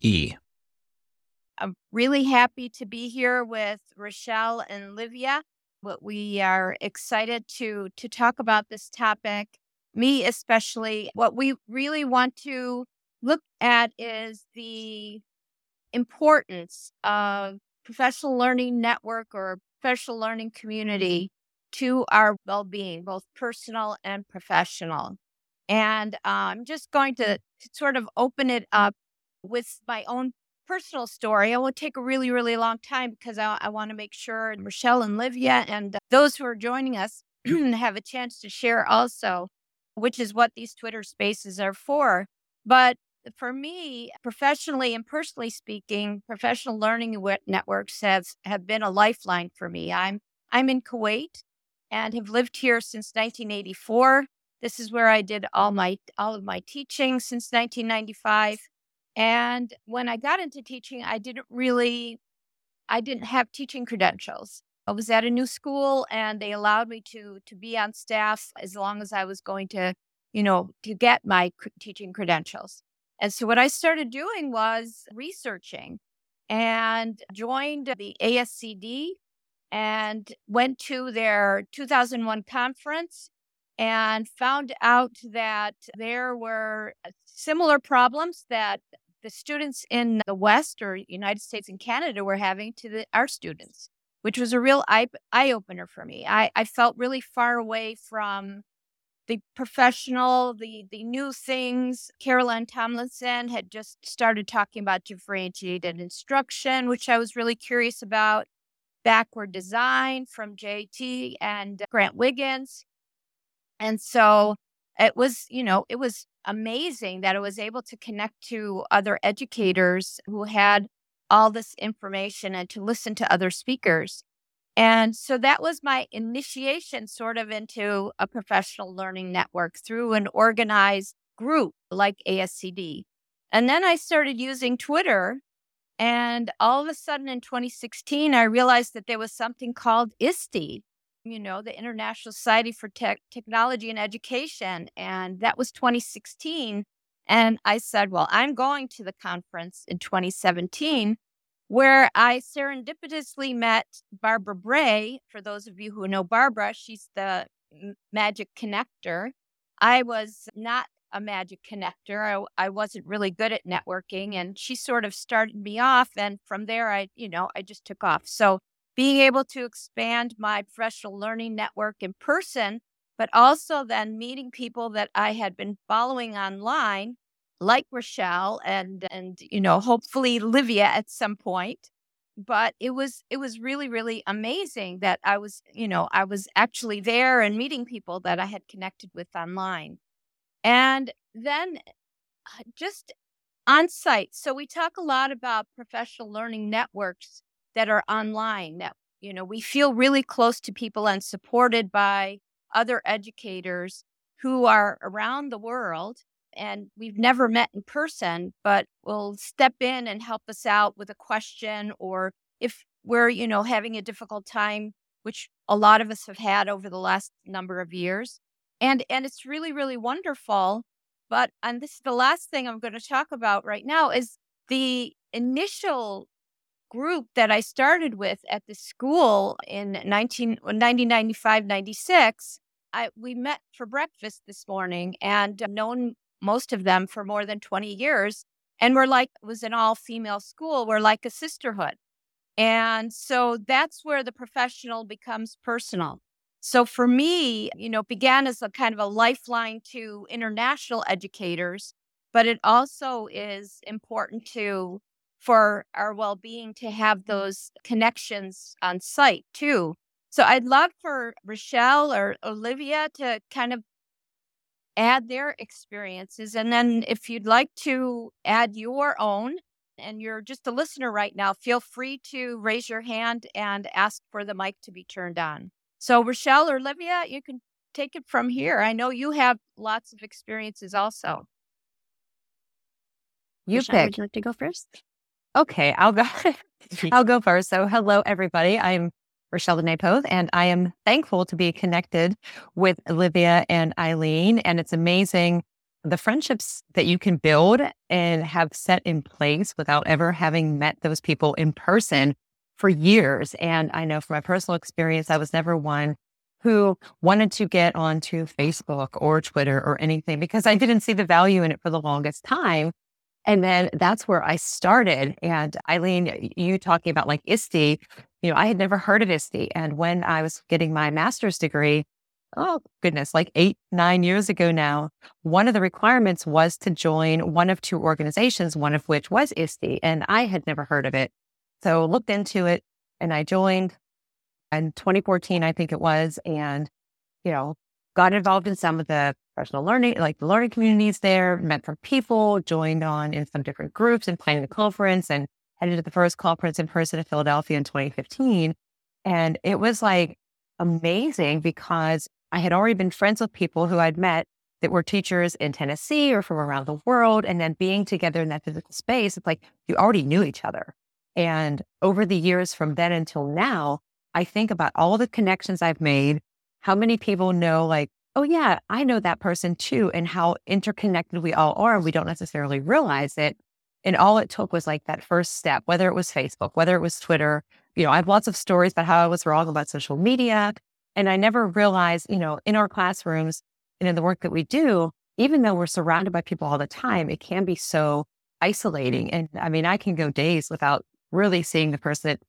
E. I'm really happy to be here with Rachelle and Livia. But we are excited to to talk about this topic. Me especially. What we really want to look at is the importance of professional learning network or professional learning community to our well-being, both personal and professional. And uh, I'm just going to, to sort of open it up with my own personal story. It will take a really, really long time because I, I want to make sure Michelle and Livia and those who are joining us have a chance to share also, which is what these Twitter spaces are for. But for me, professionally and personally speaking, professional learning networks have, have been a lifeline for me. I'm I'm in Kuwait and have lived here since 1984. This is where I did all my all of my teaching since 1995. And when I got into teaching, I didn't really, I didn't have teaching credentials. I was at a new school and they allowed me to to be on staff as long as I was going to, you know, to get my teaching credentials. And so what I started doing was researching and joined the ASCD and went to their 2001 conference and found out that there were uh, similar problems that the students in the West or United States and Canada were having to the, our students, which was a real eye, eye opener for me. I, I felt really far away from the professional, the the new things. Carol Ann Tomlinson had just started talking about differentiated instruction, which I was really curious about. Backward design from Jay McTighe and Grant Wiggins. And so it was, you know, it was amazing that I was able to connect to other educators who had all this information and to listen to other speakers. And so that was my initiation sort of into a professional learning network through an organized group like ASCD. And then I started using Twitter. And all of a sudden in 2016, I realized that there was something called ISTE, you know, the International Society for Te- Technology and Education. And that was 2016. And I said, well, I'm going to the conference in 2017 where I serendipitously met Barbara Bray. For those of you who know Barbara, she's the magic connector. I was not a magic connector. I, I wasn't really good at networking and she sort of started me off and from there I, you know, I just took off. So being able to expand my professional learning network in person, but also then meeting people that I had been following online, like Rachelle and and you know hopefully Livia at some point. But it was it was really really amazing that I was you know I was actually there and meeting people that I had connected with online, and then uh, just on site. So we talk a lot about professional learning networks that are online that you know we feel really close to people and supported by other educators who are around the world and we've never met in person, but will step in and help us out with a question or if we're, you know, having a difficult time, which a lot of us have had over the last number of years. And and it's really, really wonderful. But and this is the last thing I'm going to talk about right now is the initial group that I started with at the school in 19, 1995, 96. I, we met for breakfast this morning and known most of them for more than 20 years. And we're like, it was an all female school. We're like a sisterhood. And so that's where the professional becomes personal. So for me, you know, began as a kind of a lifeline to international educators, but it also is important to for our well-being to have mm-hmm. those connections on site too. So I'd love for Rachelle or Livia to kind of add their experiences and then if you'd like to add your own and you're just a listener right now, feel free to raise your hand and ask for the mic to be turned on. So, Rachelle or Livia, you can take it from here. I know you have lots of experiences also. You Rachelle, pick. Would you like to go first? Okay, I'll go. I'll go first. So, hello everybody. I'm Rachelle Dené Poth, and I am thankful to be connected with Livia and Ilene. And it's amazing the friendships that you can build and have set in place without ever having met those people in person for years. And I know from my personal experience, I was never one who wanted to get onto Facebook or Twitter or anything because I didn't see the value in it for the longest time. And then that's where I started. And Ilene, you talking about like ISTE, you know, I had never heard of ISTE. And when I was getting my master's degree, oh goodness, like eight, nine years ago now, one of the requirements was to join one of two organizations, one of which was ISTE. And I had never heard of it. So looked into it and I joined in 2014, I think it was, and, you know, got involved in some of the professional learning, like the learning communities there, met from people, joined on in some different groups and planning the conference and headed to the first conference in person in Philadelphia in 2015. And it was like amazing because I had already been friends with people who I'd met that were teachers in Tennessee or from around the world. And then being together in that physical space, it's like you already knew each other. And over the years from then until now, I think about all the connections I've made, how many people know, like, oh, yeah, I know that person too, and how interconnected we all are. We don't necessarily realize it. And all it took was like that first step, whether it was Facebook, whether it was Twitter. You know, I have lots of stories about how I was wrong about social media. And I never realized, you know, in our classrooms and in the work that we do, even though we're surrounded by people all the time, it can be so isolating. And I mean, I can go days without really seeing the person that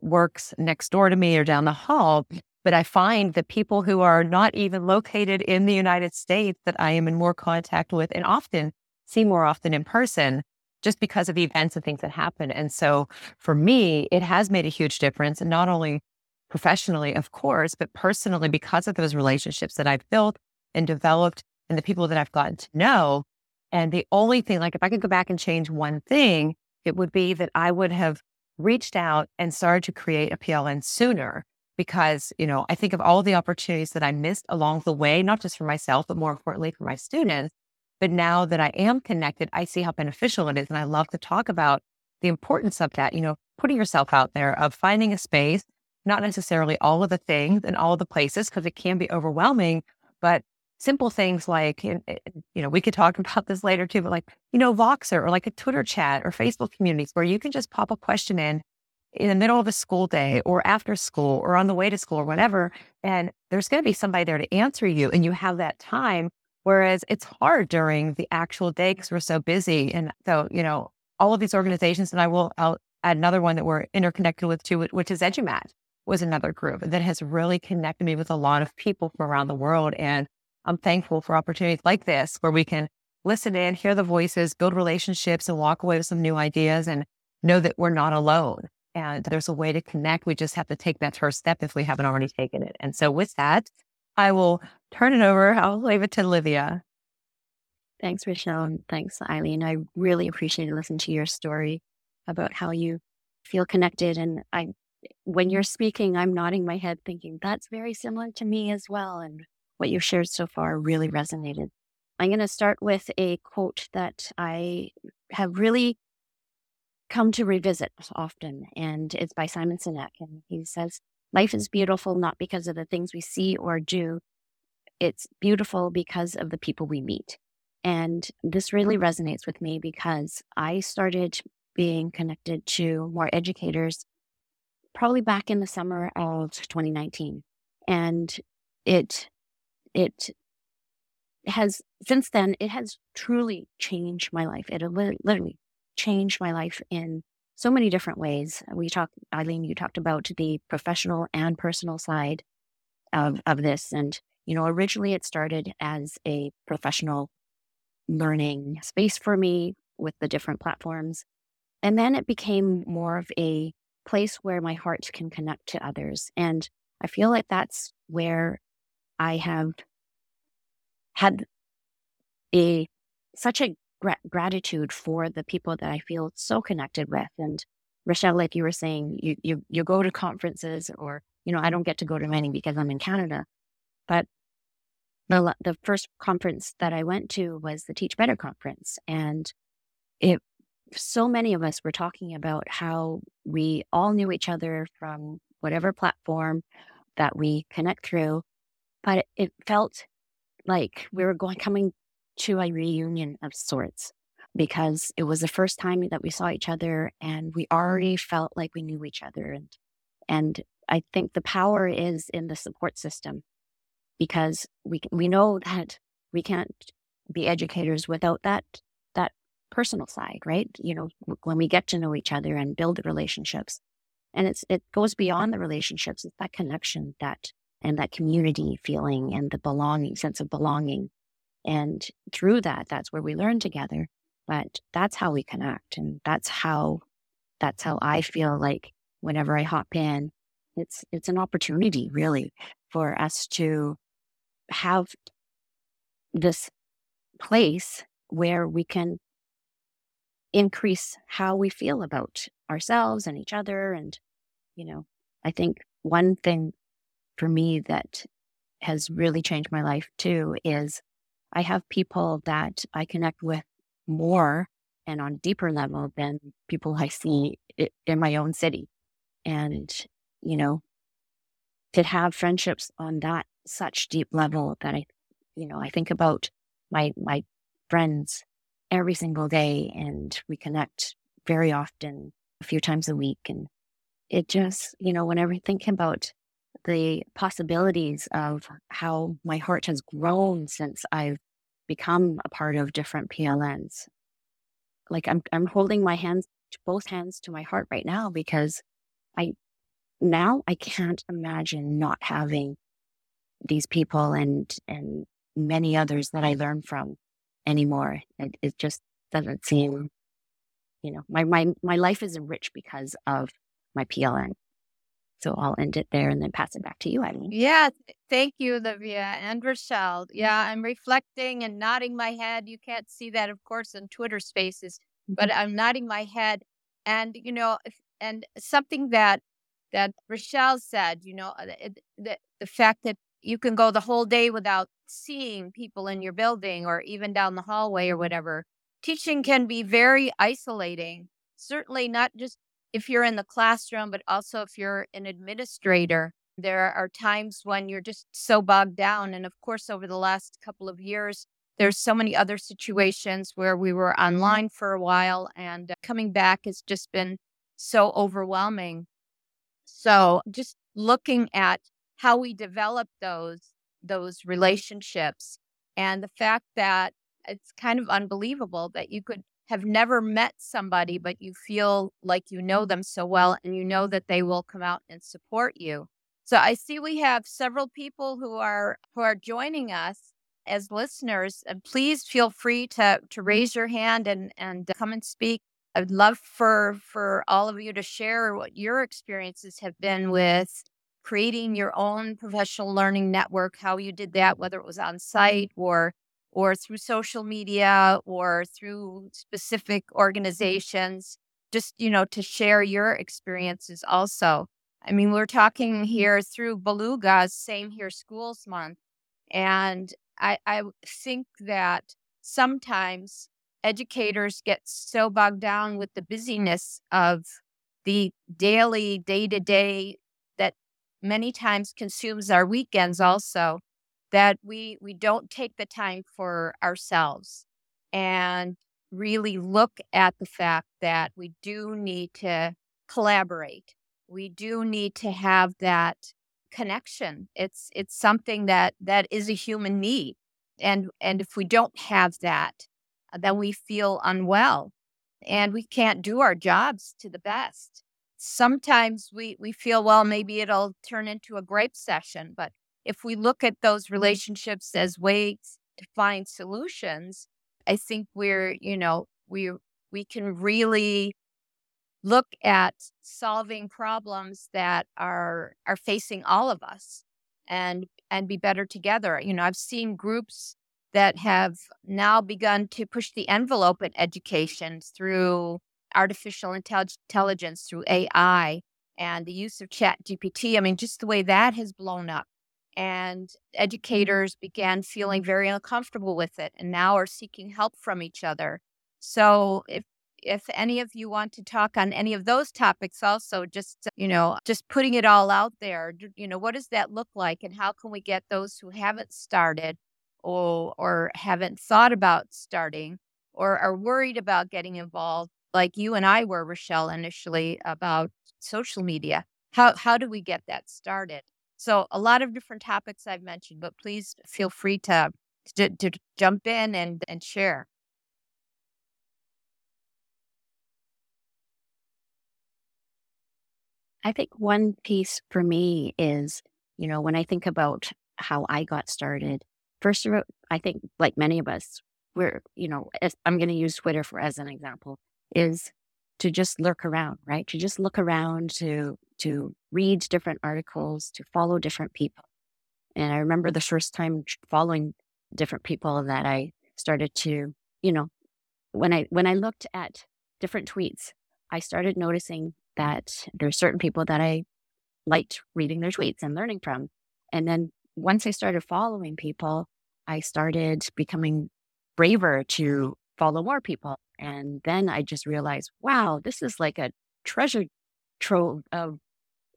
works next door to me or down the hall. But I find that people who are not even located in the United States that I am in more contact with and often see more often in person just because of events and things that happen. And so for me, it has made a huge difference. And not only professionally, of course, but personally, because of those relationships that I've built and developed and the people that I've gotten to know. And the only thing, like if I could go back and change one thing, it would be that I would have reached out and started to create a PLN sooner because, you know, I think of all the opportunities that I missed along the way, not just for myself, but more importantly for my students. But now that I am connected, I see how beneficial it is. And I love to talk about the importance of that, you know, putting yourself out there, of finding a space, not necessarily all of the things and all the places, because it can be overwhelming, but simple things like, eh, you know, we could talk about this later too, but like, you know, Voxer or like a Twitter chat or Facebook communities where you can just pop a question in in the middle of a school day or after school or on the way to school or whatever. And there's going to be somebody there to answer you and you have that time. Whereas it's hard during the actual day because we're so busy. And so, you know, all of these organizations, and I will I'll add another one that we're interconnected with too, which is EduMatch was another group that has really connected me with a lot of people from around the world. And I'm thankful for opportunities like this where we can listen in, hear the voices, build relationships, and walk away with some new ideas and know that we're not alone. And there's a way to connect. We just have to take that first step if we haven't already taken it. And so, with that, I will turn it over. I'll leave it to Livia. Thanks, Rachelle. And thanks, Ilene. I really appreciate listening to your story about how you feel connected. And I, when you're speaking, I'm nodding my head thinking that's very similar to me as well. And what you've shared so far really resonated. I'm going to start with a quote that I have really come to revisit often, and it's by Simon Sinek. And he says, Life is beautiful not because of the things we see or do, it's beautiful because of the people we meet. And this really resonates with me because I started being connected to more educators probably back in the summer of 2019. And it, it has, since then, it has truly changed my life. It literally changed my life in so many different ways. We talked, Ilene, you talked about the professional and personal side of, of this. And, you know, originally it started as a professional learning space for me with the different platforms. And then it became more of a place where my heart can connect to others. And I feel like that's where I have had a such a gra- gratitude for the people that I feel so connected with. And Rachelle, like you were saying, you, you, you go to conferences or, you know, I don't get to go to many because I'm in Canada, but the, the first conference that I went to was the Teach Better conference. And it, so many of us were talking about how we all knew each other from whatever platform that we connect through, but it, it felt like we were going, coming to a reunion of sorts because it was the first time that we saw each other and we mm-hmm. already felt like we knew each other and and I think the power is in the support system because we we know that we can't be educators without that that personal side right? You know when we get to know each other and build the relationships. And it's it goes beyond the relationships it's that connection that and that community feeling and the belonging sense of belonging and through that, that's where we learn together. But that's how we connect. And that's how, that's how I feel like whenever I hop in, it's, it's an opportunity really for us to have this place where we can increase how we feel about ourselves and each other. And, you know, I think one thing for me that has really changed my life too is I have people that I connect with more and on deeper level than people I see in my own city. And, you know, to have friendships on that such deep level that I, you know, I think about my, my friends every single day and we connect very often, a few times a week. And it just, you know, whenever I think about the possibilities of how my heart has grown since I've become a part of different PLNs. Like I'm I'm holding my hands both hands to my heart right now because I now I can't imagine not having these people and and many others that I learn from anymore. It, it just doesn't seem, you know, my my my life is enriched because of my PLN. So I'll end it there and then pass it back to you, Ilene. Yeah, thank you, Livia and Rachelle. Yeah, I'm reflecting and nodding my head. You can't see that, of course, in Twitter spaces, but mm-hmm. I'm nodding my head. And, you know, and something that that Rachelle said, you know, uh, the, the fact that you can go the whole day without seeing people in your building or even down the hallway or whatever. Teaching can be very isolating. Certainly not just if you're in the classroom, but also if you're an administrator, there are times when you're just so bogged down. And of course, over the last couple of years, there's so many other situations where we were online for a while and uh, coming back has just been so overwhelming. So just looking at how we develop those those relationships and the fact that it's kind of unbelievable that you could have never met somebody, but you feel like you know them so well and you know that they will come out and support you. So I see we have several people who are who are joining us as listeners. And please feel free to to raise your hand and and come and speak. I'd love for for all of you to share what your experiences have been with creating your own professional learning network, how you did that, whether it was on site or or through social media or through specific mm-hmm. organizations, just, you know, to share your experiences also. I mean, we're talking mm-hmm. here through Beluga's Same Here Schools Month. And I, I think that sometimes educators get so bogged down with the busyness of the daily, day to day that many times consumes our weekends also that we we don't take the time for ourselves and really look at the fact that we do need to collaborate. We do need to have that connection. It's it's something that that is a human need. And and if we don't have that, then we feel unwell and we can't do our jobs to the best. Sometimes we we feel well maybe it'll turn into a gripe session, but if we look at those relationships as ways to find solutions, I think we're, you know, we we can really look at solving problems that are are facing all of us and and be better together. You know, I've seen groups that have now begun to push the envelope in education through artificial intelligence, through AI, and the use of Chat GPT. I mean, just the way that has blown up. And mm-hmm. educators began feeling very uncomfortable with it and now are seeking help from each other. So if if any of you want to talk on any of those topics also just you know just putting it all out there you know what does that look like and how can we get those who haven't started or or haven't thought about starting or are worried about getting involved like you and I were Rachelle initially about social media how how do we get that started so a lot of different topics I've mentioned but please feel free to to, to jump in and and share. I think one piece for me is, you know, when I think about how I got started, first of all, I think like many of us, we're, you know, I'm going to use Twitter for as an example, is to just lurk around, right? To just look around, to to read different articles, to follow different people. And I remember the first time following different people that I started to, you know, when I when I looked at different tweets, I started noticing that there's certain people that I liked reading their tweets and learning from. And then once I started following people, I started becoming braver to follow more people. And then I just realized, wow, this is like a treasure trove of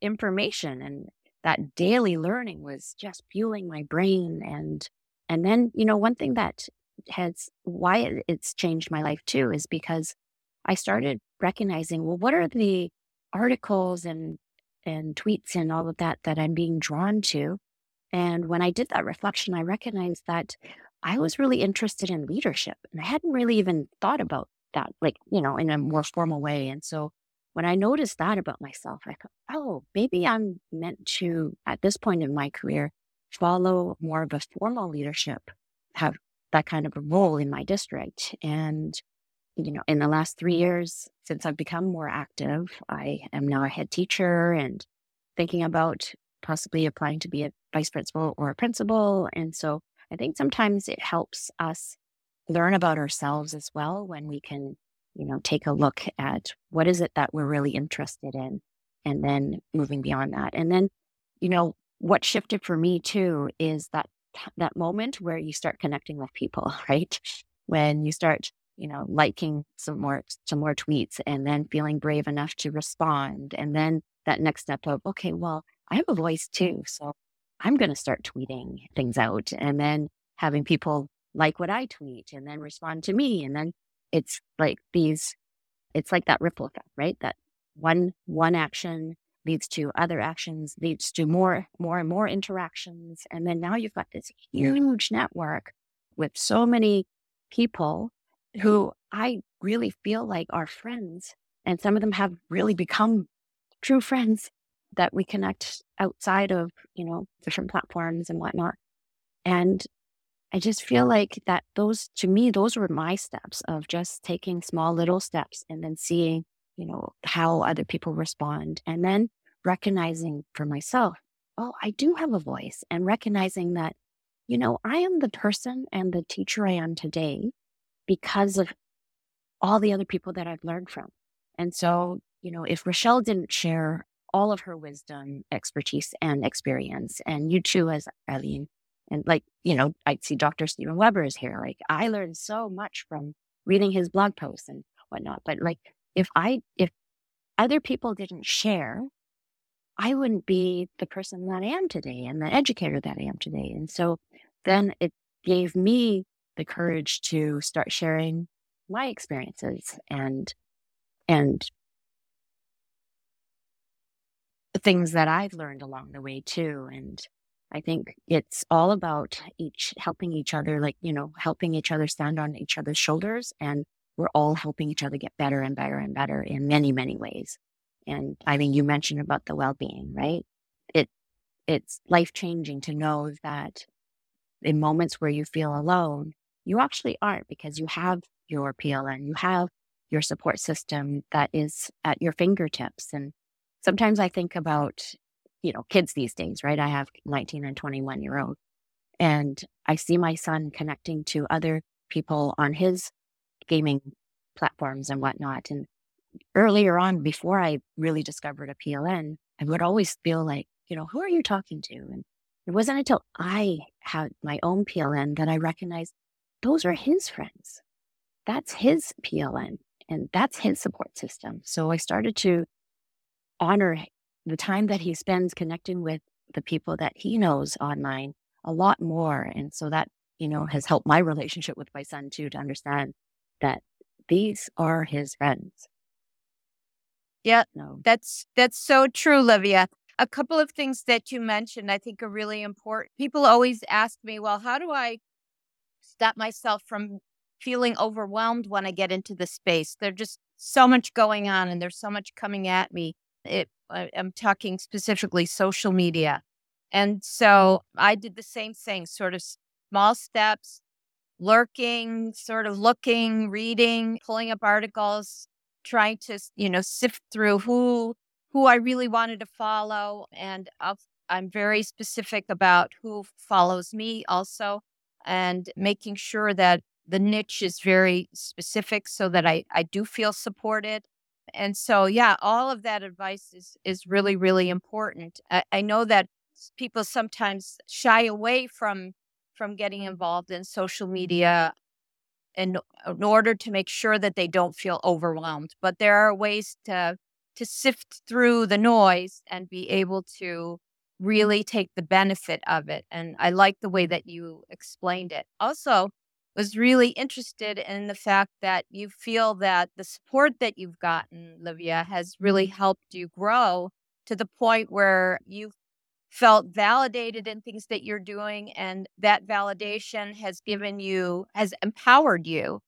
information. And that daily learning was just fueling my brain. And, and then, you know, one thing that has why it's changed my life too is because I started recognizing, well, what are the articles and and tweets and all of that that I'm being drawn to. And when I did that reflection, I recognized that I was really interested in leadership and I hadn't really even thought about that, like, you know, in a more formal way. And so when I noticed that about myself, I thought, oh, maybe I'm meant to, at this point in my career, follow more of a formal leadership, have that kind of a role in my district. And you know, in the last three years since I've become more active, I am now a head teacher and thinking about possibly applying to be a vice principal or a principal. And so I think sometimes it helps us learn about ourselves as well when we can, you know, take a look at what is it that we're really interested in and then moving beyond that. And then, you know, what shifted for me too is that that moment where you start connecting with people, right? When you start you know, liking some more some more tweets and then feeling brave enough to respond. And then that next step of, okay, well, I have a voice too. So I'm going to start tweeting things out and then having people like what I tweet and then respond to me. And then it's like these, it's like that ripple effect, right? That one, one action leads to other actions, leads to more, more and more interactions. And then now you've got this huge network with so many people who I really feel like are friends. And some of them have really become true friends that we connect outside of, you know, different platforms and whatnot. And I just feel like that those, to me, those were my steps of just taking small little steps and then seeing, you know, how other people respond. And then recognizing for myself, oh, I do have a voice and recognizing that, you know, I am the person and the teacher I am today because of all the other people that I've learned from. And so, you know, if Rachelle didn't share all of her wisdom, expertise, and experience, and you too, as Ilene, And like, you know, I see Dr. Stephen Weber is here. Like I learned so much from reading his blog posts and whatnot. But like if I if other people didn't share, I wouldn't be the person that I am today and the educator that I am today. And so then it gave me the courage to start sharing my experiences and and things that I've learned along the way too. And I think it's all about each helping each other, like, you know, helping each other stand on each other's shoulders. And we're all helping each other get better and better and better in many, many ways. And I mean, you mentioned about the well-being, right? It, it's life changing to know that in moments where you feel alone, you actually aren't because you have your PLN, you have your support system that is at your fingertips. And sometimes I think about, you know, kids these days, right? I have 19 and 21 year old and I see my son connecting to other people on his gaming platforms and whatnot. And earlier on, before I really discovered a PLN, I would always feel like, you know, who are you talking to? And it wasn't until I had my own PLN that I recognized those are his friends. That's his PLN and that's his support system. So I started to honor the time that he spends connecting with the people that he knows online a lot more. And so that, you know, has helped my relationship with my son too to understand that these are his friends. Yeah, no. that's that's so true, Livia. A couple of things that you mentioned I think are really important. People always ask me, well, how do I stop myself from feeling overwhelmed when I get into the space? There's just so much going on and there's so much coming at me. It, I, I'm talking specifically social media. And so I did the same thing, sort of small steps, lurking, sort of looking, reading, pulling up articles, trying to, you know, sift through who who I really wanted to follow. And i I'm very specific about who follows me also and making sure that the niche is very specific so that I, I do feel supported. And so, yeah, all of that advice is, is really, really important. I, I know that people sometimes shy away from from getting involved in social media in, in order to make sure that they don't feel overwhelmed. But there are ways to to sift through the noise and be able to really take the benefit of it. And I like the way that you explained it. Also, was really interested in the fact that you feel that the support that you've gotten, Livia, has really helped you grow to the point where you felt validated in things that you're doing and that validation has given you has empowered you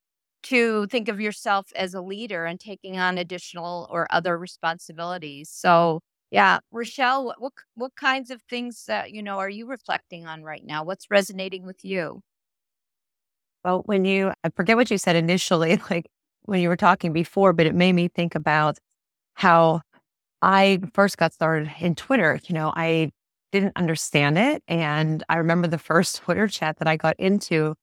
to think of yourself as a leader and taking on additional or other responsibilities. So yeah rachelle what what, what kinds of things uh, you know are you reflecting on right now? What's resonating with you well when you i forget what you said initially like when you were talking before but it made me think about how I first got started in Twitter. You know, I didn't understand it. And I remember the first Twitter chat that I got into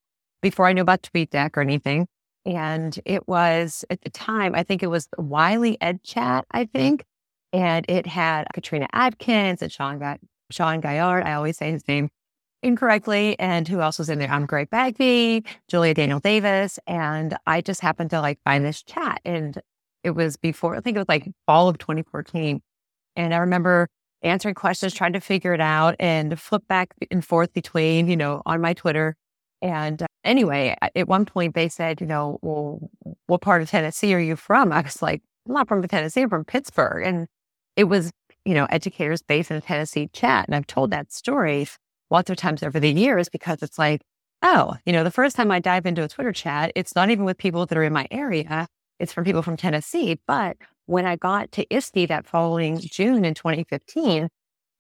before I knew about TweetDeck or anything. And it was at the time, I think it was Wiley Ed Chat, I think. And it had Katrina Adkins and Sean, Ga- Sean Gaillard. I always say his name incorrectly. And who else was in there? I'm Greg Bagby, Julia Daniel Davis. And I just happened to like find this chat. And it was before, I think it was like fall of 2014. And I remember answering questions, trying to figure it out and flip back and forth between, you know, on my Twitter. And uh, anyway, at one point they said, you know, well, what part of Tennessee are you from? I was like, I'm not from Tennessee, I'm from Pittsburgh. And it was, you know, educators based in Tennessee chat. And I've told that story lots of times over the years because it's like, oh, you know, the first time I dive into a Twitter chat, it's not even with people that are in my area. It's from people from Tennessee. But when I got to ISTE that following June in 2015,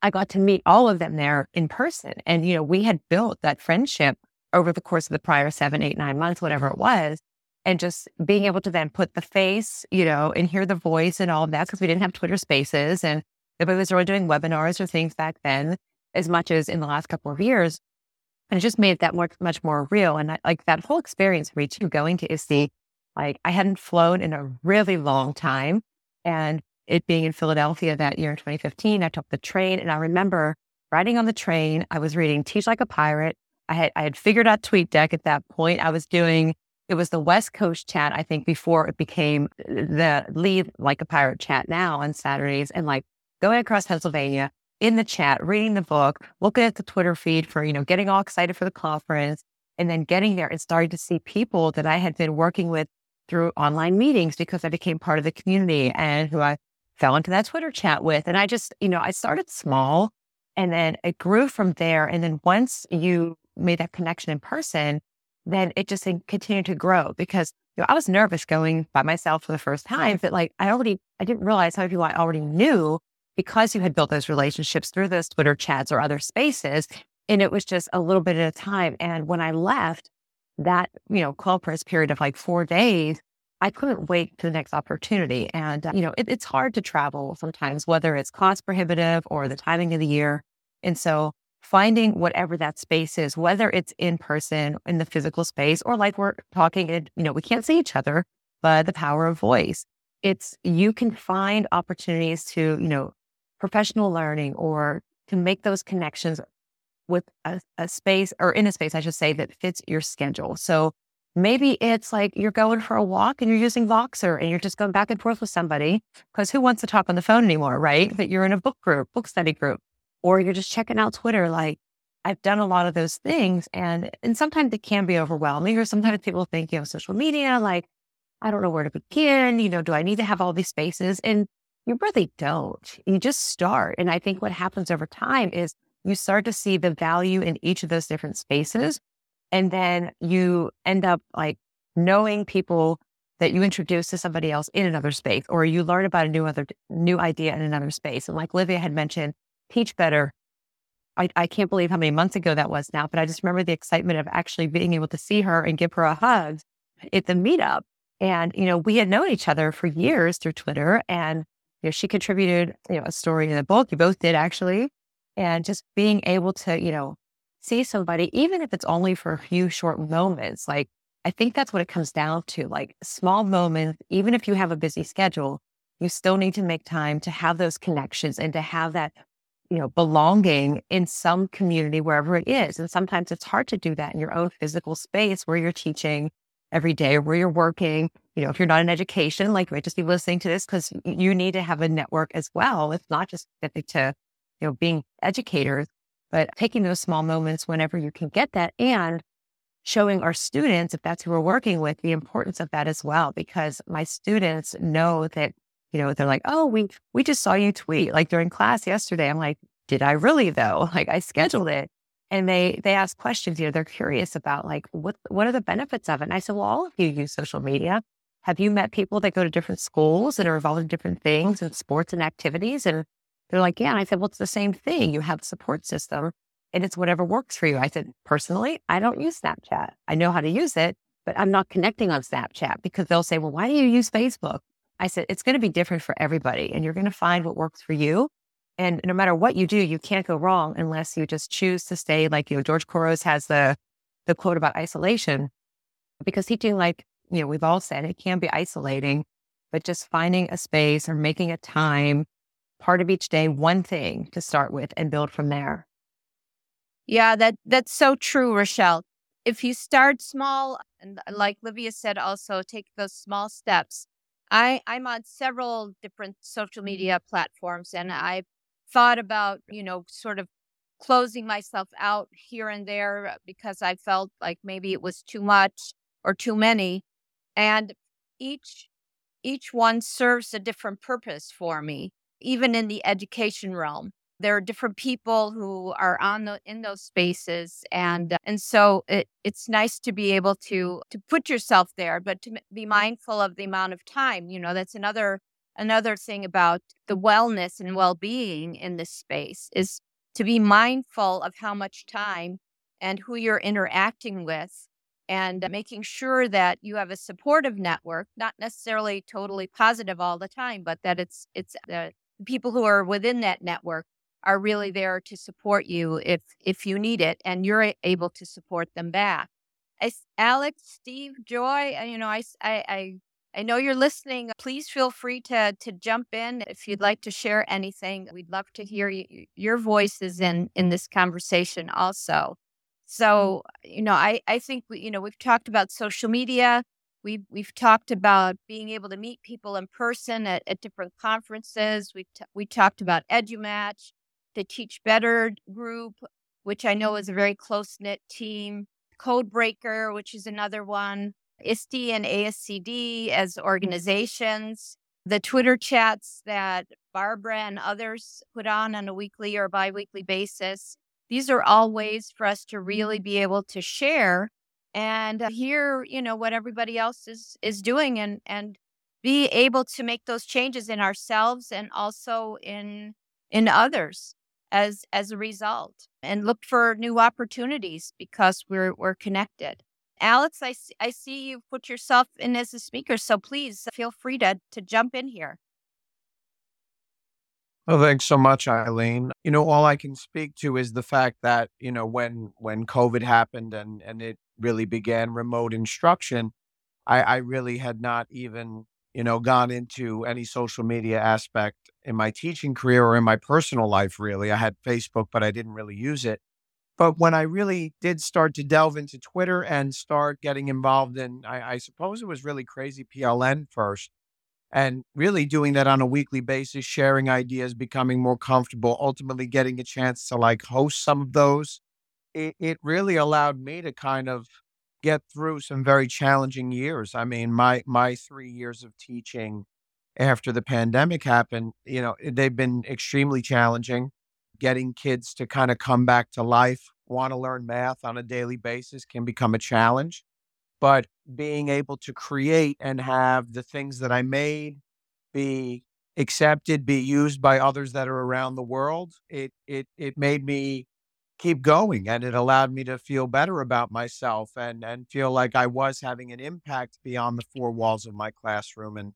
I got to meet all of them there in person. And, you know, we had built that friendship over the course of the prior seven, eight, nine months, whatever it was. And just being able to then put the face, you know, and hear the voice and all of that, because we didn't have Twitter spaces and nobody was really doing webinars or things back then as much as in the last couple of years. And it just made that much, much more real. And I, like that whole experience for me too, going to ISTE, like I hadn't flown in a really long time. And it being in Philadelphia that year in 2015, I took the train and I remember riding on the train. I was reading Teach Like a Pirate I had I had figured out TweetDeck at that point. I was doing it was the West Coast chat, I think, before it became the lead like a pirate chat now on Saturdays and like going across Pennsylvania in the chat, reading the book, looking at the Twitter feed for, you know, getting all excited for the conference and then getting there and starting to see people that I had been working with through online meetings because I became part of the community and who I fell into that Twitter chat with. And I just, you know, I started small and then it grew from there. And then once you made that connection in person, then it just continued to grow because you know, I was nervous going by myself for the first time, but like I already, I didn't realize how many people I already knew because you had built those relationships through those Twitter chats or other spaces. And it was just a little bit at a time. And when I left that, you know, call press period of like four days, I couldn't wait for the next opportunity. And, uh, you know, it, it's hard to travel sometimes, whether it's cost prohibitive or the timing of the year. And so finding whatever that space is, whether it's in person in the physical space or like we're talking and, you know, we can't see each other, but the power of voice. It's you can find opportunities to, you know, professional learning or to make those connections with a, a space or in a space, I should say, that fits your schedule. So maybe it's like you're going for a walk and you're using Voxer and you're just going back and forth with somebody because who wants to talk on the phone anymore, right? But you're in a book group, book study group, or you're just checking out Twitter. Like I've done a lot of those things and and sometimes it can be overwhelming or sometimes people think, you know, social media, like, I don't know where to begin. You know, do I need to have all these spaces? And you really don't. You just start. And I think what happens over time is you start to see the value in each of those different spaces. And then you end up like knowing people that you introduce to somebody else in another space, or you learn about a new other new idea in another space. And like Livia had mentioned, Teach Better. I, I can't believe how many months ago that was now, but I just remember the excitement of actually being able to see her and give her a hug at the meetup. And, you know, we had known each other for years through Twitter and you know, she contributed, you know, a story in the book. You both did actually. And just being able to, you know, see somebody, even if it's only for a few short moments, like I think that's what it comes down to. Like small moments, even if you have a busy schedule, you still need to make time to have those connections and to have that, you know, belonging in some community, wherever it is. And sometimes it's hard to do that in your own physical space where you're teaching every day where you're working. You know, if you're not in education, like you might just be listening to this because you need to have a network as well. It's not just specific to, you know, being educators, but taking those small moments whenever you can get that and showing our students, if that's who we're working with, the importance of that as well. Because my students know that, you know, they're like, oh, we we just saw you tweet like during class yesterday. I'm like, did I really though? Like I scheduled it and they they ask questions. You know, they're curious about like what what are the benefits of it. And I said, well, all of you use social media. Have you met people that go to different schools and are involved in different things and sports and activities? And they're like, yeah. And I said, well, it's the same thing. You have a support system, and it's whatever works for you. I said, personally, I don't use Snapchat. I know how to use it, but I'm not connecting on Snapchat because they'll say, well, why do you use Facebook? I said, it's going to be different for everybody, and you're going to find what works for you. And no matter what you do, you can't go wrong unless you just choose to stay like, you know, George Couros has the, the quote about isolation because teaching, like, you know, we've all said it can be isolating, but just finding a space or making a time part of each day, one thing to start with and build from there. Yeah, that that's so true, Rachelle. If you start small, and like Livia said, also take those small steps. I I'm on several different social media platforms, and I've thought about, you know, sort of closing myself out here and there uh, because I felt like maybe it was too much or too many. And each each one serves a different purpose for me, even in the education realm. There are different people who are on the in those spaces, and uh, and so it, it's nice to be able to to put yourself there, but to be mindful of the amount of time. You know, that's another another thing about the wellness and well-being in this space is to be mindful of how much time and who you're interacting with and making sure that you have a supportive network not necessarily totally positive all the time but that it's it's uh, the people who are within that network are really there to support you if if you need it and you're able to support them back I, alex steve joy uh, you know I, I, I I know you're listening. Please feel free to to jump in if you'd like to share anything. We'd love to hear you, your voices in in this conversation also. Mm-hmm. So, you know, I, I think, we, you know, we've talked about social media. We've, we've talked about being able to meet people in person at, at different conferences. We've t- we talked about EduMatch, the Teach Better group, which I know is a mm-hmm. very close knit team, Codebreaker, which is another one, ISTE and ASCD as mm-hmm. organizations, the Twitter chats that Barbara and others put on on a weekly or biweekly basis. These are all ways for us to mm-hmm. really be able to share and uh, hear, you know, what everybody else is is doing and and be able to make those changes in ourselves and also in in others as as a result and look for new opportunities because we're we're connected. Alex, I, see, I see you put yourself in as a speaker, so please feel free to, to jump in here. Well, thanks so much, Ilene. You know, all I can speak to is the fact that, you know, when when COVID happened and and it really began remote instruction, I, I really had not even, you know, gone into any social media aspect in my teaching career or in my personal life, really. I had Facebook, but I didn't really use it. But when I really did start to delve into Twitter and start getting involved in, I, I suppose it was really crazy PLN first, and really doing that on a weekly basis, sharing ideas, becoming more comfortable, ultimately getting a chance to like host some of those. It, it really allowed me to kind of get through some very challenging years. I mean, my my three years of teaching after the pandemic happened, you know, eh, they've been extremely challenging getting kids to kind of come back to life, want to learn math on a daily basis can become a challenge. But being able to create and have the things that I made be accepted, be used by others that are around the world, it it it made me keep going and it allowed me to feel better about myself and and feel like I was having an impact beyond the four walls of my classroom and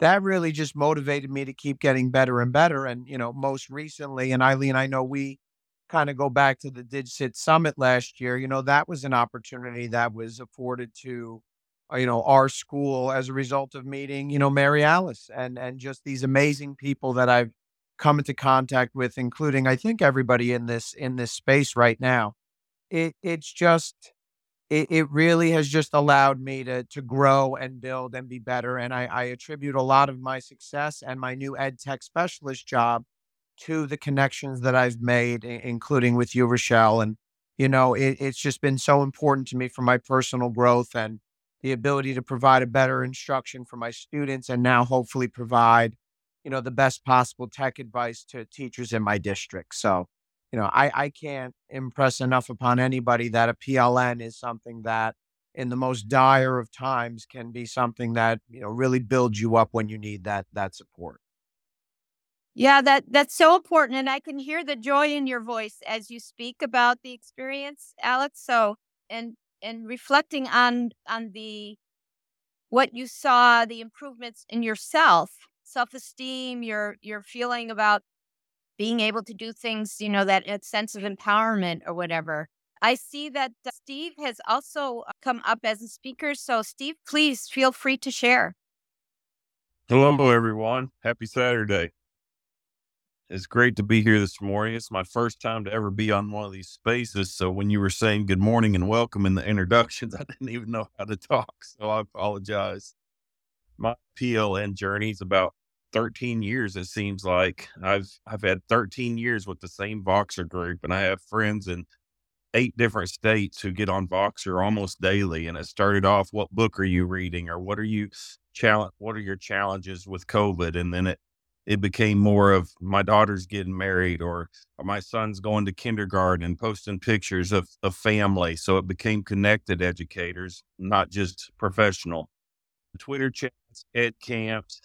that really just motivated me to keep getting better and better. And, you know, most recently, and Ilene, I know we kind of go back to the DigCit Summit last year, you know, that was an opportunity that was afforded to, uh, you know, our school as a result of meeting, you know, Marialice and and just these amazing people that I've come into contact with, including I think everybody in this in this space right now. It it's just it, it really has just allowed me to to grow and build and be better. And I, I attribute a lot of my success and my new ed tech specialist job to the connections that I've made, including with you, Rachelle. And, you know, it, it's just been so important to me for my personal growth and the ability to provide a better instruction for my students and now hopefully provide, you know, the best possible tech advice to teachers in my district. So you know, I, I can't impress enough upon anybody that a PLN is something that in the most dire of times can be something that, you know, really builds you up when you need that that support. Yeah, that that's so important and I can hear the joy in your voice as you speak about the experience, Alex. So, and and reflecting on on the what you saw, the improvements in yourself, self-esteem, your your feeling about being able to do things, you know, that sense of empowerment or whatever. I see that uh, Steve has also uh, come up as a speaker. So, Steve, please feel free to share. Hello, everyone. Happy Saturday. It's great to be here this morning. It's my first time to ever be on one of these spaces. So, when you were saying good morning and welcome in the introductions, I didn't even know how to talk. So, I apologize. My PLN journey is about 13 years it seems like i've i've had 13 years with the same voxer group and i have friends in eight different states who get on voxer almost daily and it started off what book are you reading or what are you challenge what are your challenges with covid and then it it became more of my daughter's getting married or, or my son's going to kindergarten and posting pictures of, of family so it became connected educators not just professional twitter chats ed camps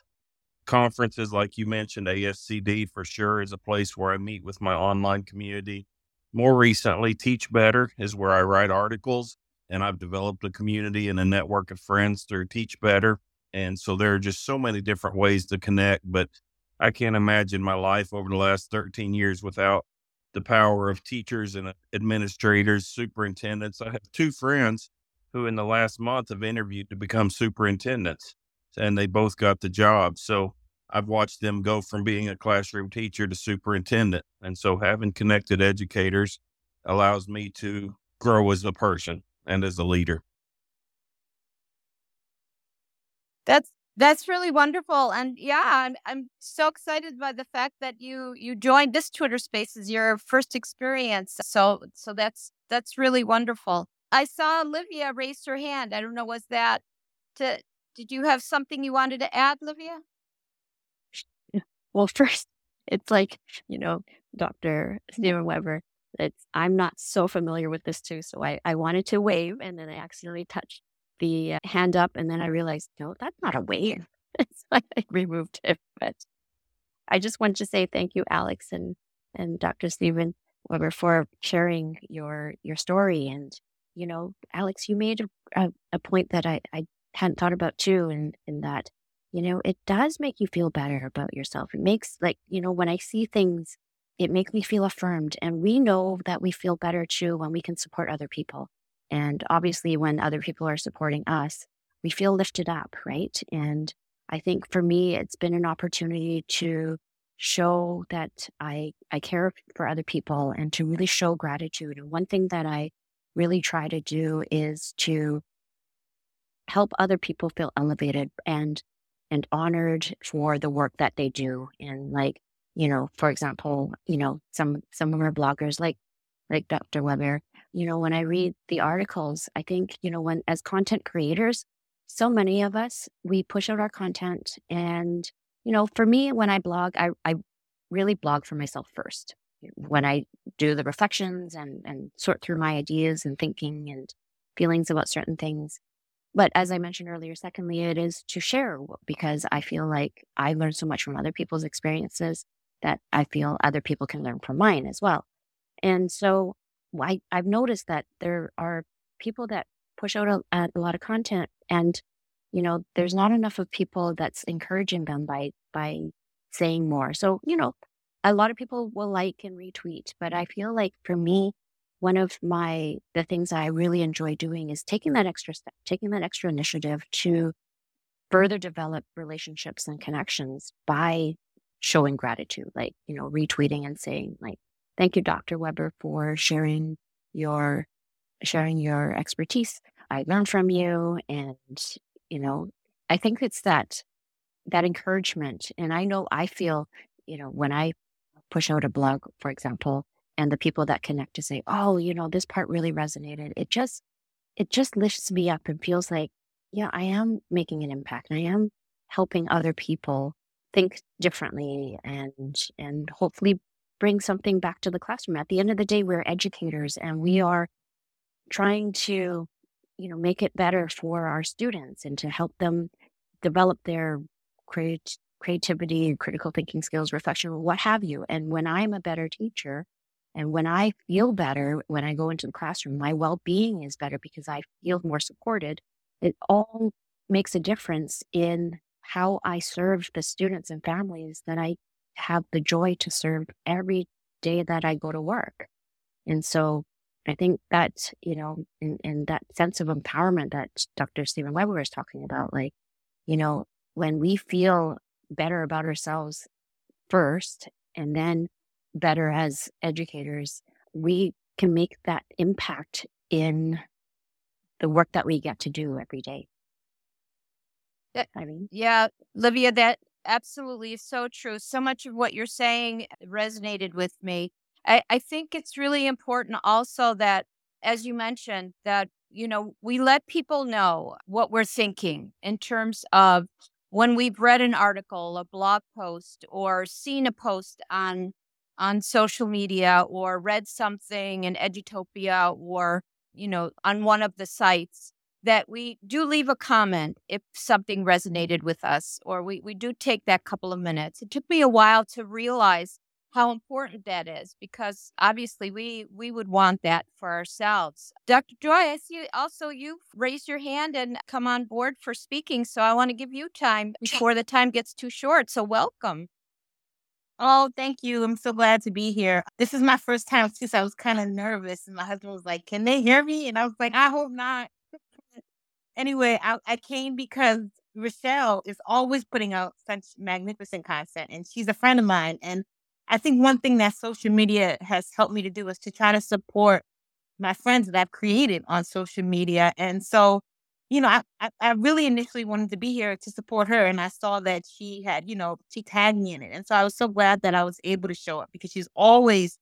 conferences, like you mentioned, ASCD for sure is a place where I meet with my online community. More recently, Teach Better is where I write articles, and I've developed a community and a network of friends through Teach Better. And so there are just so many different ways to connect, but I can't imagine my life over the last 13 years without the power of teachers and administrators, superintendents. I have two friends who, in the last month, have interviewed to become superintendents, and they both got the job. So I've watched them go from being a classroom teacher to superintendent. And so having connected educators allows me to grow as a person and as a leader. That's that's really wonderful, and yeah, I'm I'm so excited by the fact that you you joined this Twitter Space as your first experience. So so that's that's really wonderful. I saw Olivia raise her hand. I don't know was that to did you have something you wanted to add, Olivia? Well, first, it's like you know, Dr. Steven Weber. It's I'm not so familiar with this too, so I I wanted to wave, and then I accidentally touched the uh, hand up, and then I realized, no, that's not a wave. so I removed it. But I just wanted to say thank you, Alex and and Dr. Steven Weber, for sharing your your story. And you know, Alex, you made a, a, a point that I, I hadn't thought about too, and in, in that you know it does make you feel better about yourself. It makes like you know when I see things, it makes me feel affirmed, and we know that we feel better too when we can support other people. And obviously, when other people are supporting us, we feel lifted up, right? And I think for me, it's been an opportunity to show that I, I care for other people and to really show gratitude. And one thing that I really try to do is to help other people feel elevated and and honored for the work that they do and like you know for example you know some some of our bloggers like like dr weber you know, when I mm-hmm. read the articles, I think, you know, when as content creators, so many of us, we push out our content. And, you know, for me, when I blog, I, I really blog for myself first. When I do the reflections and, and sort through my ideas and thinking and feelings about certain things. But as I mentioned earlier, secondly, it is to share because I feel like I learn so much from other people's experiences that I feel other people can learn from mine as well. And so I, I've noticed that there are people that push out a, a lot of content and you know there's not enough of people that's encouraging them by by saying more. So you know a lot of people will like and retweet but i feel like for me one of my the things i really enjoy doing is taking that extra step taking that extra initiative to further develop relationships and connections by showing gratitude like you know retweeting and saying like Thank you, Dr. Weber, for sharing your sharing your expertise. I learned from you and you know, I think it's that that encouragement. And I know I feel, you know, when I push out a blog, for example, and the people that connect to say, Oh, you know, this part really resonated. It just it just lifts me up and feels like, yeah, I am making an impact. I am helping other people think differently and and hopefully bring something back to the classroom. At the end of the day, we're educators and we are trying to, you know, make it better for our students and to help them develop their create, creativity, critical thinking skills, reflection, what have you. And when I'm a better teacher and when I feel better when I go into the classroom, my well being is better because I feel more supported. It all makes a difference in how I serve the students and families that I have the joy to serve every day that I go to work. And so I think that, you know, in, in that sense of empowerment that Dr. Steven Weber is talking about, like, you know, when we feel better about ourselves first and then better as educators, we can make that impact in the work that we get to do every day. I mean, yeah, Livia, that absolutely so true. So much of what you're saying resonated with me. I, I think it's really important also that, as you mentioned, that, you know, we let people know what we're thinking in terms of when we've read an article, a blog post, or seen a post on on social media or read something in Edutopia or, you know, on one of the sites that we do leave a comment if something resonated with us, or we, we do take that couple of minutes. It took me a while to realize how important that is because obviously we we would want that for ourselves. Dr. Joy, I see also you raised your hand and come on board for speaking, so I want to give you time before the time gets too short. So welcome. Oh, thank you. I'm so glad to be here. This is my first time too, so I was kind of nervous. And my husband was like, Can they hear me? And I was like, I hope not. Anyway, I, I came because Rachelle is always putting out such magnificent content, and she's a friend of mine. And I think one thing that social media has helped me to do is to try to support my friends that I've created on social media. And so, you know, I, I, I really initially wanted to be here to support her. And I saw that she had, you know, she tagged me in it. And so I was so glad that I was able to show up because she's always,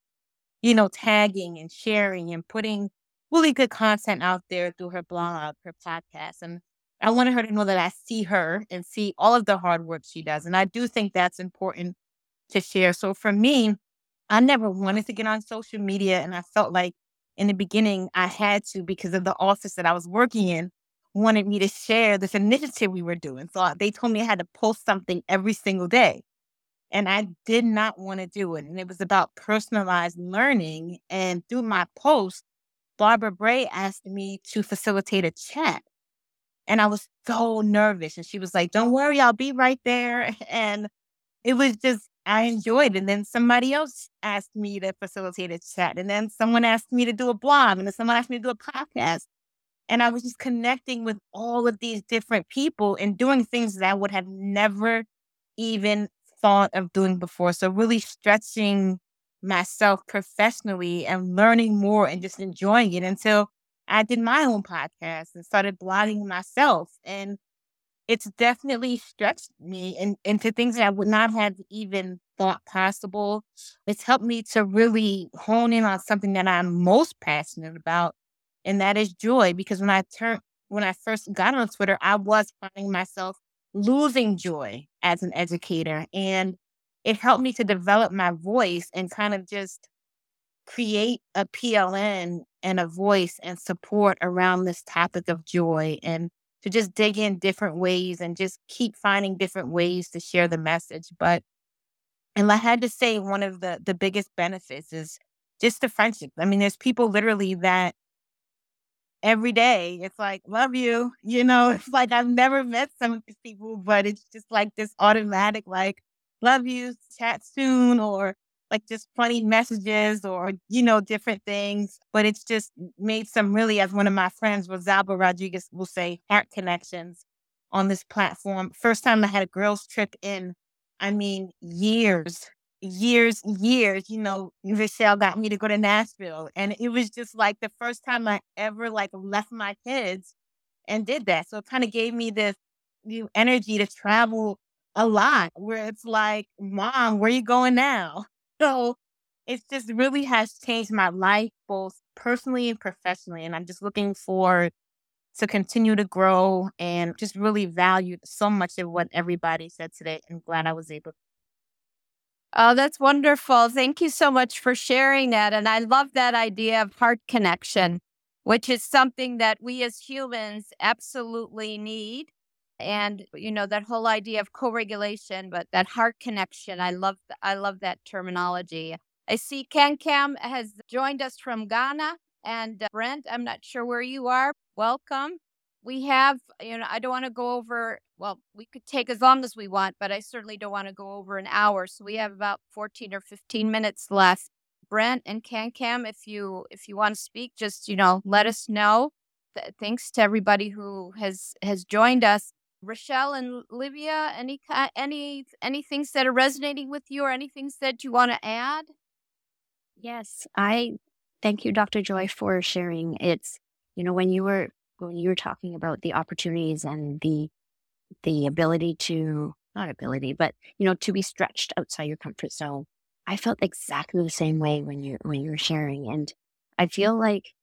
you know, tagging and sharing and putting really good content out there through her blog, uh, her podcast. And I wanted her to know that I see her and see all of the hard work she does. And I do think that's important to share. So for me, I never wanted to get on social media. And I felt like in the beginning I had to because of the office that I was working in wanted me to share this initiative we were doing. So they told me I had to post something every single day. And I did not want to do it. And it was about personalized learning. And through my post, Barbara Bray asked me to facilitate a chat. And I was so nervous. And she was like, Don't worry, I'll be right there. And it was just, I enjoyed it. And then somebody else asked me to facilitate a chat. And then someone asked me to do a blog. And then someone asked me to do a podcast. And I was just connecting with all of these different people and doing things that I would have never even thought of doing before. So, really stretching myself professionally and learning more and just enjoying it until I did my own podcast and started blogging myself. And it's definitely stretched me in, into things that I would not have even thought possible. It's helped me to really hone in on something that I'm most passionate about, and that is joy. Because when I turned, when I first got on Twitter, I was finding myself losing joy as an educator. And it helped me to develop my voice and kind of just create a PLN and a voice and support around this topic of joy and to just dig in different ways and just keep finding different ways to share the message. But and I had to say one of the the biggest benefits is just the friendship. I mean, there's people literally that every day it's like, love you. You know, it's like I've never met some of these people, but it's just like this automatic, like, love you, chat soon, or like just funny messages or, you know, different things. But it's just made some really, as one of my friends, Rosalba Rodriguez will say, heart connections on this platform. First time I had a girls' trip in, I mean, years, years, years, you know, Rachelle got me to go to Nashville. And it was just like the first time I ever like left my kids and did that. So it kind of gave me this new energy to travel a lot where it's like, mom, where you going now? So it just really has changed my life, both personally and professionally. And I'm just looking forward to continue to grow and just really value so much of what everybody said today. I'm glad I was able Oh, that's wonderful. Thank you so much for sharing that. And I love that idea of heart connection, which is something that we as humans absolutely need and you know that whole idea of co-regulation but that heart connection i love i love that terminology. I see ken cam has joined us from ghana and uh, brent i'm not sure where you are welcome. We have you know i don't want to go over well we could take as long as we want but i certainly don't want to go over an hour so we have about 14 or 15 minutes left. Brent and can cam if you if you want to speak just you know let us know. Thanks to everybody who has has joined us Rachelle and Livia, any any any things that are resonating with you, or any things that you want to add? Yes, I thank you, Dr. Joy, for sharing. It's you know when you were when you were talking about the opportunities and the the ability to not ability, but you know to be stretched outside your comfort zone. I felt exactly the same way when you when you were sharing, and I mm-hmm. feel like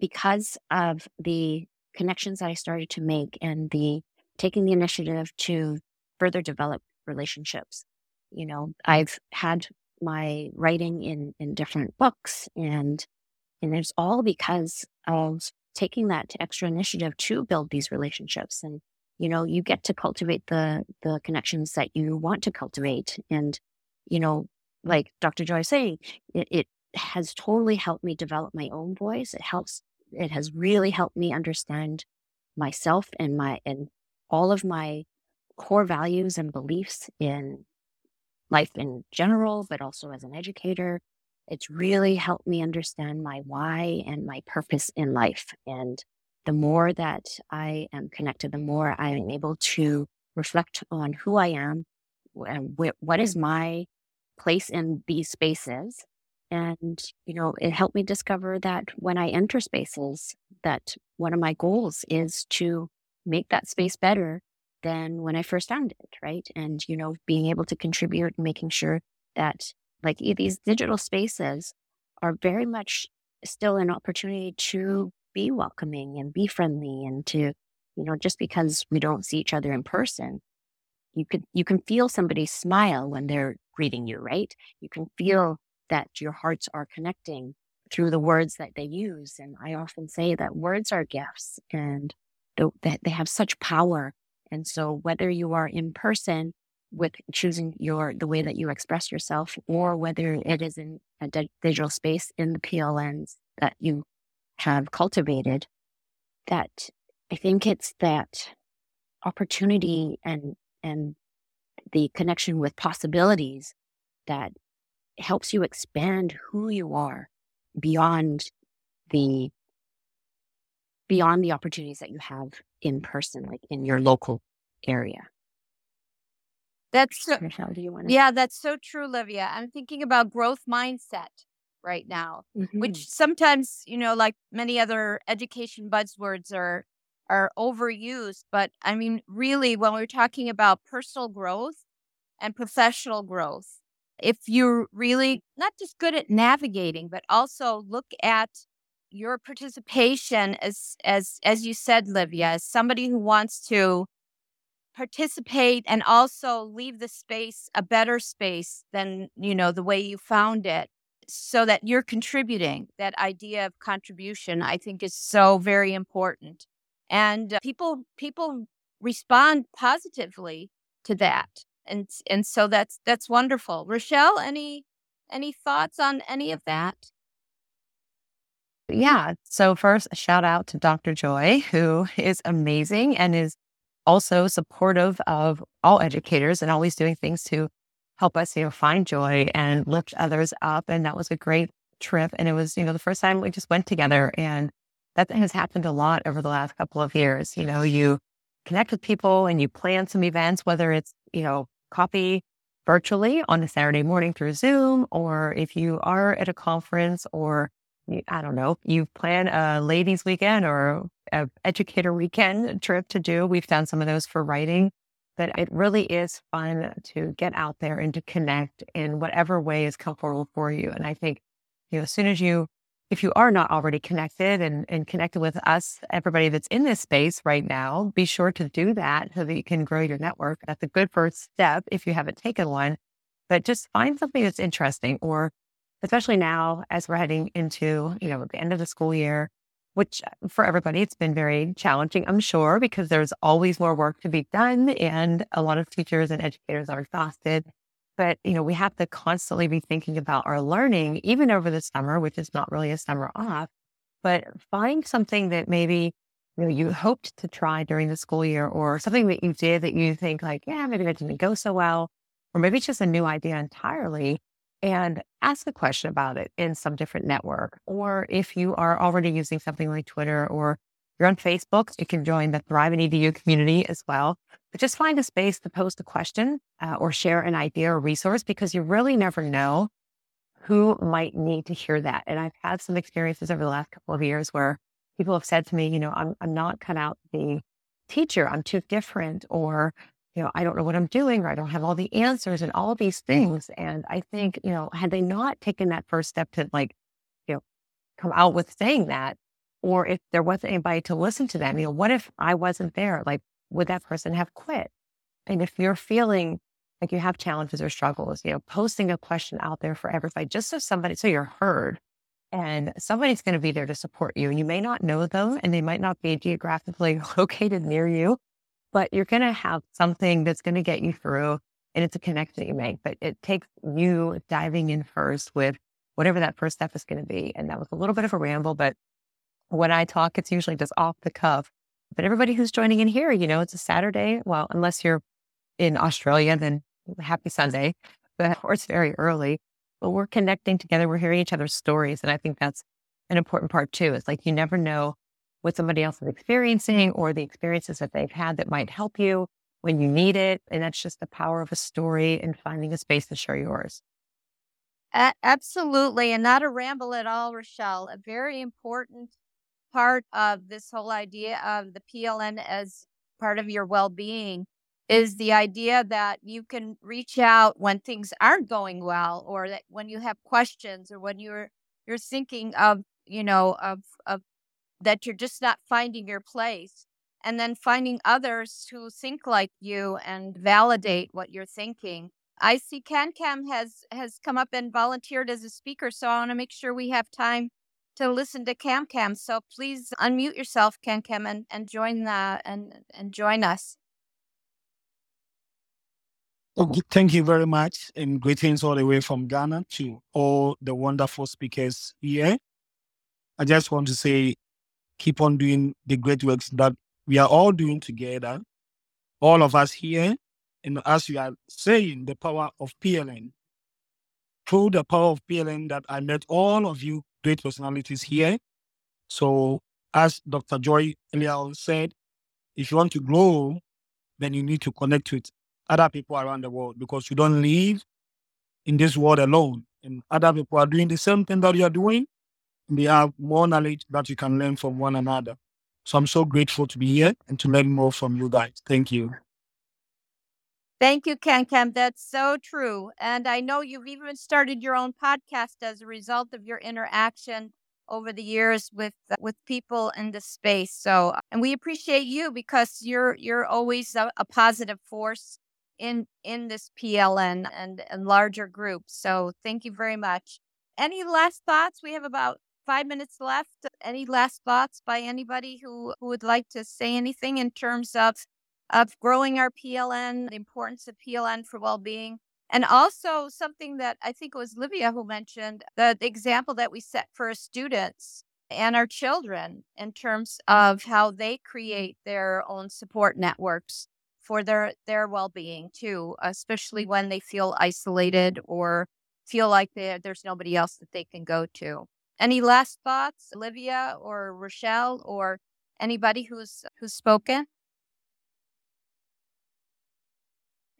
because of the connections that I started to make and the taking the initiative to further develop relationships. You know, I've had my writing in, in different books and, and it's all because of taking that extra initiative to build these relationships. And, you know, you get to cultivate the, the connections that you want to cultivate. And, you know, like Dr. Joy saying, it, it has totally helped me develop my own voice. It helps, it has really helped me understand myself and my, and all of my core values and beliefs in life in general, but also as an educator. It's really helped me understand my why and my purpose in life. And the more that I am connected, the more I am able to reflect on who I am and wh- what is my place in these spaces And, you know, it helped me discover that when I enter spaces, that one of my goals is to make that space better than when I first found it, right? And, you know, being able to contribute and making sure that like these digital spaces are very much still an opportunity to be welcoming and be friendly and to, you know, just because we don't see each other in person, you could you can feel somebody smile when they're greeting you, right? You can mm-hmm. feel that your hearts are connecting through the words that they use. And I often say that words are gifts and that they have such power. And so whether you are in person with choosing your the way that you express yourself or whether it is in a di- digital space in the PLNs that you have cultivated that I think it's that opportunity and and the connection with possibilities that helps you expand who you are beyond the beyond the opportunities that you have in person like in your local area that's so, Michelle, do you want to? yeah that's so true livia i'm thinking about growth mindset right now Mhm. which sometimes you know like many other education buzzwords are are overused but i mean really when we're talking about personal growth and professional growth if you're really not just good at navigating but also look at your participation as as as you said livia as somebody who wants to participate and also leave the space a better space than you know the way you found it so that you're contributing. That idea of contribution i think is so very important. And uh, people people respond positively to that. And and so that's that's wonderful. Rachelle any any thoughts on any of that Yeah. So first, a shout out to Dr. Joy, who is amazing and is also supportive of all educators and always doing things to help us, you know, find joy and lift others up. And that was a great trip. And it was, you know, the first time we just went together. And that has happened a lot over the last couple of years. You know, you connect with people and you plan some events, whether it's, you know, copy virtually on a Saturday morning through Zoom, or if you are at a conference or I don't know, you plan a ladies weekend or a educator weekend trip to do. We've done some of those for writing, but it really is fun to get out there and to connect in whatever way is comfortable for you. And I think, you know, as soon as you, if you are not already connected and, and connected with us, everybody that's in this space right now, be sure to do that so that you can grow your network. That's a good first step if you haven't taken one. But just find something that's interesting or especially now as we're heading into, you know, the end of the school year, which uh, for everybody, it's been very challenging, I'm sure, because there's always more work to be done and a lot of teachers and educators are exhausted. But, you know, we have to constantly be thinking about our learning, even over the summer, which is not really a summer off, but find something that maybe you know you hoped to try during the school year or something that you did that you think like, yeah, maybe that didn't go so well, or maybe it's just a new idea entirely and ask a question about it in some different network. Or if you are already using something like Twitter or you're on Facebook, you can join the Thrive in EDU community as well. But just find a space to post a question uh, or share an idea or resource because you really never know who might need to hear that. And I've had some experiences over the last couple of years where people have said to me, you know, I'm, I'm not cut out to be teacher. I'm too different or you know, I don't know what I'm doing or I don't have all the answers and all these things. And I think, you know, had they not taken that first step to like, you know, come out with saying that, or if there wasn't anybody to listen to them, you know, what if I wasn't there? Like, would that person have quit? And if you're feeling like you have challenges or struggles, you know, posting a question out there for everybody, just so somebody, so you're heard and somebody's going to be there to support you. And you may not know them and they might not be geographically located near you, but you're going to have something that's going to get you through and it's a connection that you make. But it takes you diving in first with whatever that first step is going to be. And that was a little bit of a ramble, but when I talk, it's usually just off the cuff. But everybody who's joining in here, you know, it's a Saturday. Well, unless you're in Australia, then happy Sunday, but or it's very early. But we're connecting together. We're hearing each other's stories. And I think that's an important part too. It's like you never know what somebody else is experiencing or the experiences that they've had that might help you when you need it. And that's just the power of a story and finding a space to share yours. Absolutely. And not a ramble at all, Rachelle. A very important part of this whole idea of the PLN as part of your well being is the idea that you can reach out when things aren't going well or that when you have questions or when you're you're thinking of you know of of that you're just not finding your place and then finding others who think like you and validate what you're thinking. I see CanCam has has come up and volunteered as a speaker so i want to make sure we have time to listen to CamCam so please unmute yourself CanCam and and join the and and join us. Okay, thank you very much, and greetings all the way from Ghana to all the wonderful speakers here. I just want to say, keep on doing the great works that we are all doing together, all of us here. And as you are saying, the power of PLN, through the power of PLN, that I met all of you great personalities here. So, as Dr. Joy earlier said, if you want to grow, then you need to connect with other people around the world because you don't live in this world alone. And other people are doing the same thing that you are doing. They have more knowledge that you can learn from one another. So I'm so grateful to be here and to learn more from you guys. Thank you. Thank you, CanCam. That's so true. And I know you've even started your own podcast as a result of your interaction over the years with uh, with people in the space. So, and we appreciate you because you're you're always a, a positive force in in this PLN and, and larger groups. So thank you very much. Any last thoughts? We have about five minutes left. Any last thoughts by anybody who, who would like to say anything in terms of of growing our PLN, the importance of PLN for well-being? And also something that I think it was Livia who mentioned, the, the example that we set for our students and our children in terms of how they create their own support networks for their their well-being too especially when they feel isolated or feel like there's nobody else that they can go to any last thoughts olivia or rachelle or anybody who's who's spoken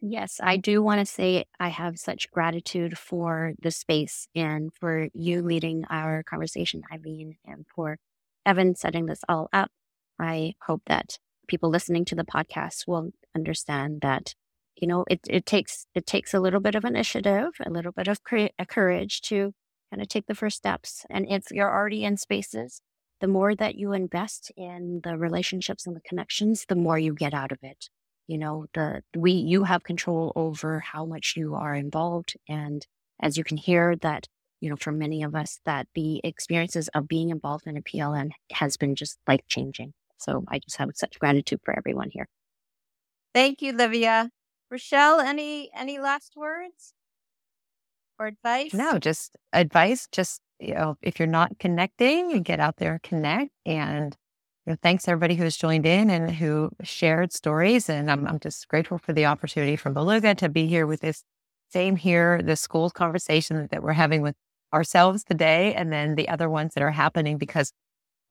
Yes, I do want to say I have such gratitude for the space and for you leading our conversation, Ilene, and for Evan setting this all up. I hope that people listening to the podcast will understand that you know it, it takes it takes a little bit of initiative a little bit of courage to kind of take the first steps and if you're already in spaces the more that you invest in the relationships and the connections the more you get out of it you know the we you have control over how much you are involved and as you can hear that you know for many of us that the experiences of being involved in a pln has been just life changing so I just have such gratitude for everyone here. Thank you, Livia. Rachelle, any any last words or advice? No, just advice. Just you know, if you're not connecting, you get out there, connect, and you know, thanks everybody who's joined in and who shared stories. And I'm I'm just grateful for the opportunity from Beluga to be here with this same here, the school conversation that we're having with ourselves today, and then the other ones that are happening because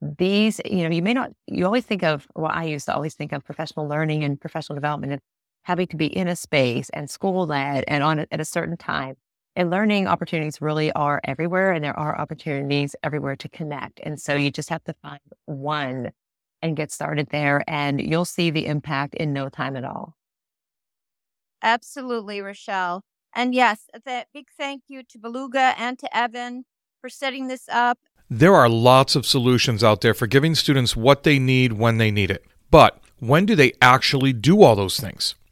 these, you know, you may not, you always think of, well, I used to always think of professional learning and professional development and having to be in a space and school led and on at a certain time. And learning opportunities really are everywhere, and there are opportunities everywhere to connect. And so you just have to find one and get started there, and you'll see the impact in no time at all. Absolutely, Rachelle. And yes, a big thank you to Beluga and to Evan for setting this up there are lots of solutions out there for giving students what they need when they need it. But when do they actually do all those things?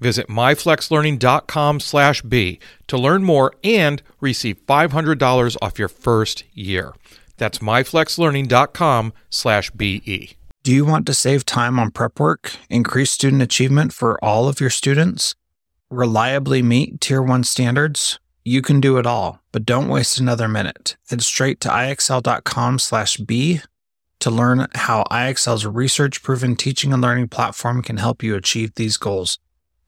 Visit myflexlearning.com/b to learn more and receive $500 off your first year. That's myflexlearning.com/be. Do you want to save time on prep work, increase student achievement for all of your students, reliably meet Tier 1 standards? you can do it all, but don't waste another minute. Head straight to ixl.com/b to learn how IXL's research-proven teaching and learning platform can help you achieve these goals.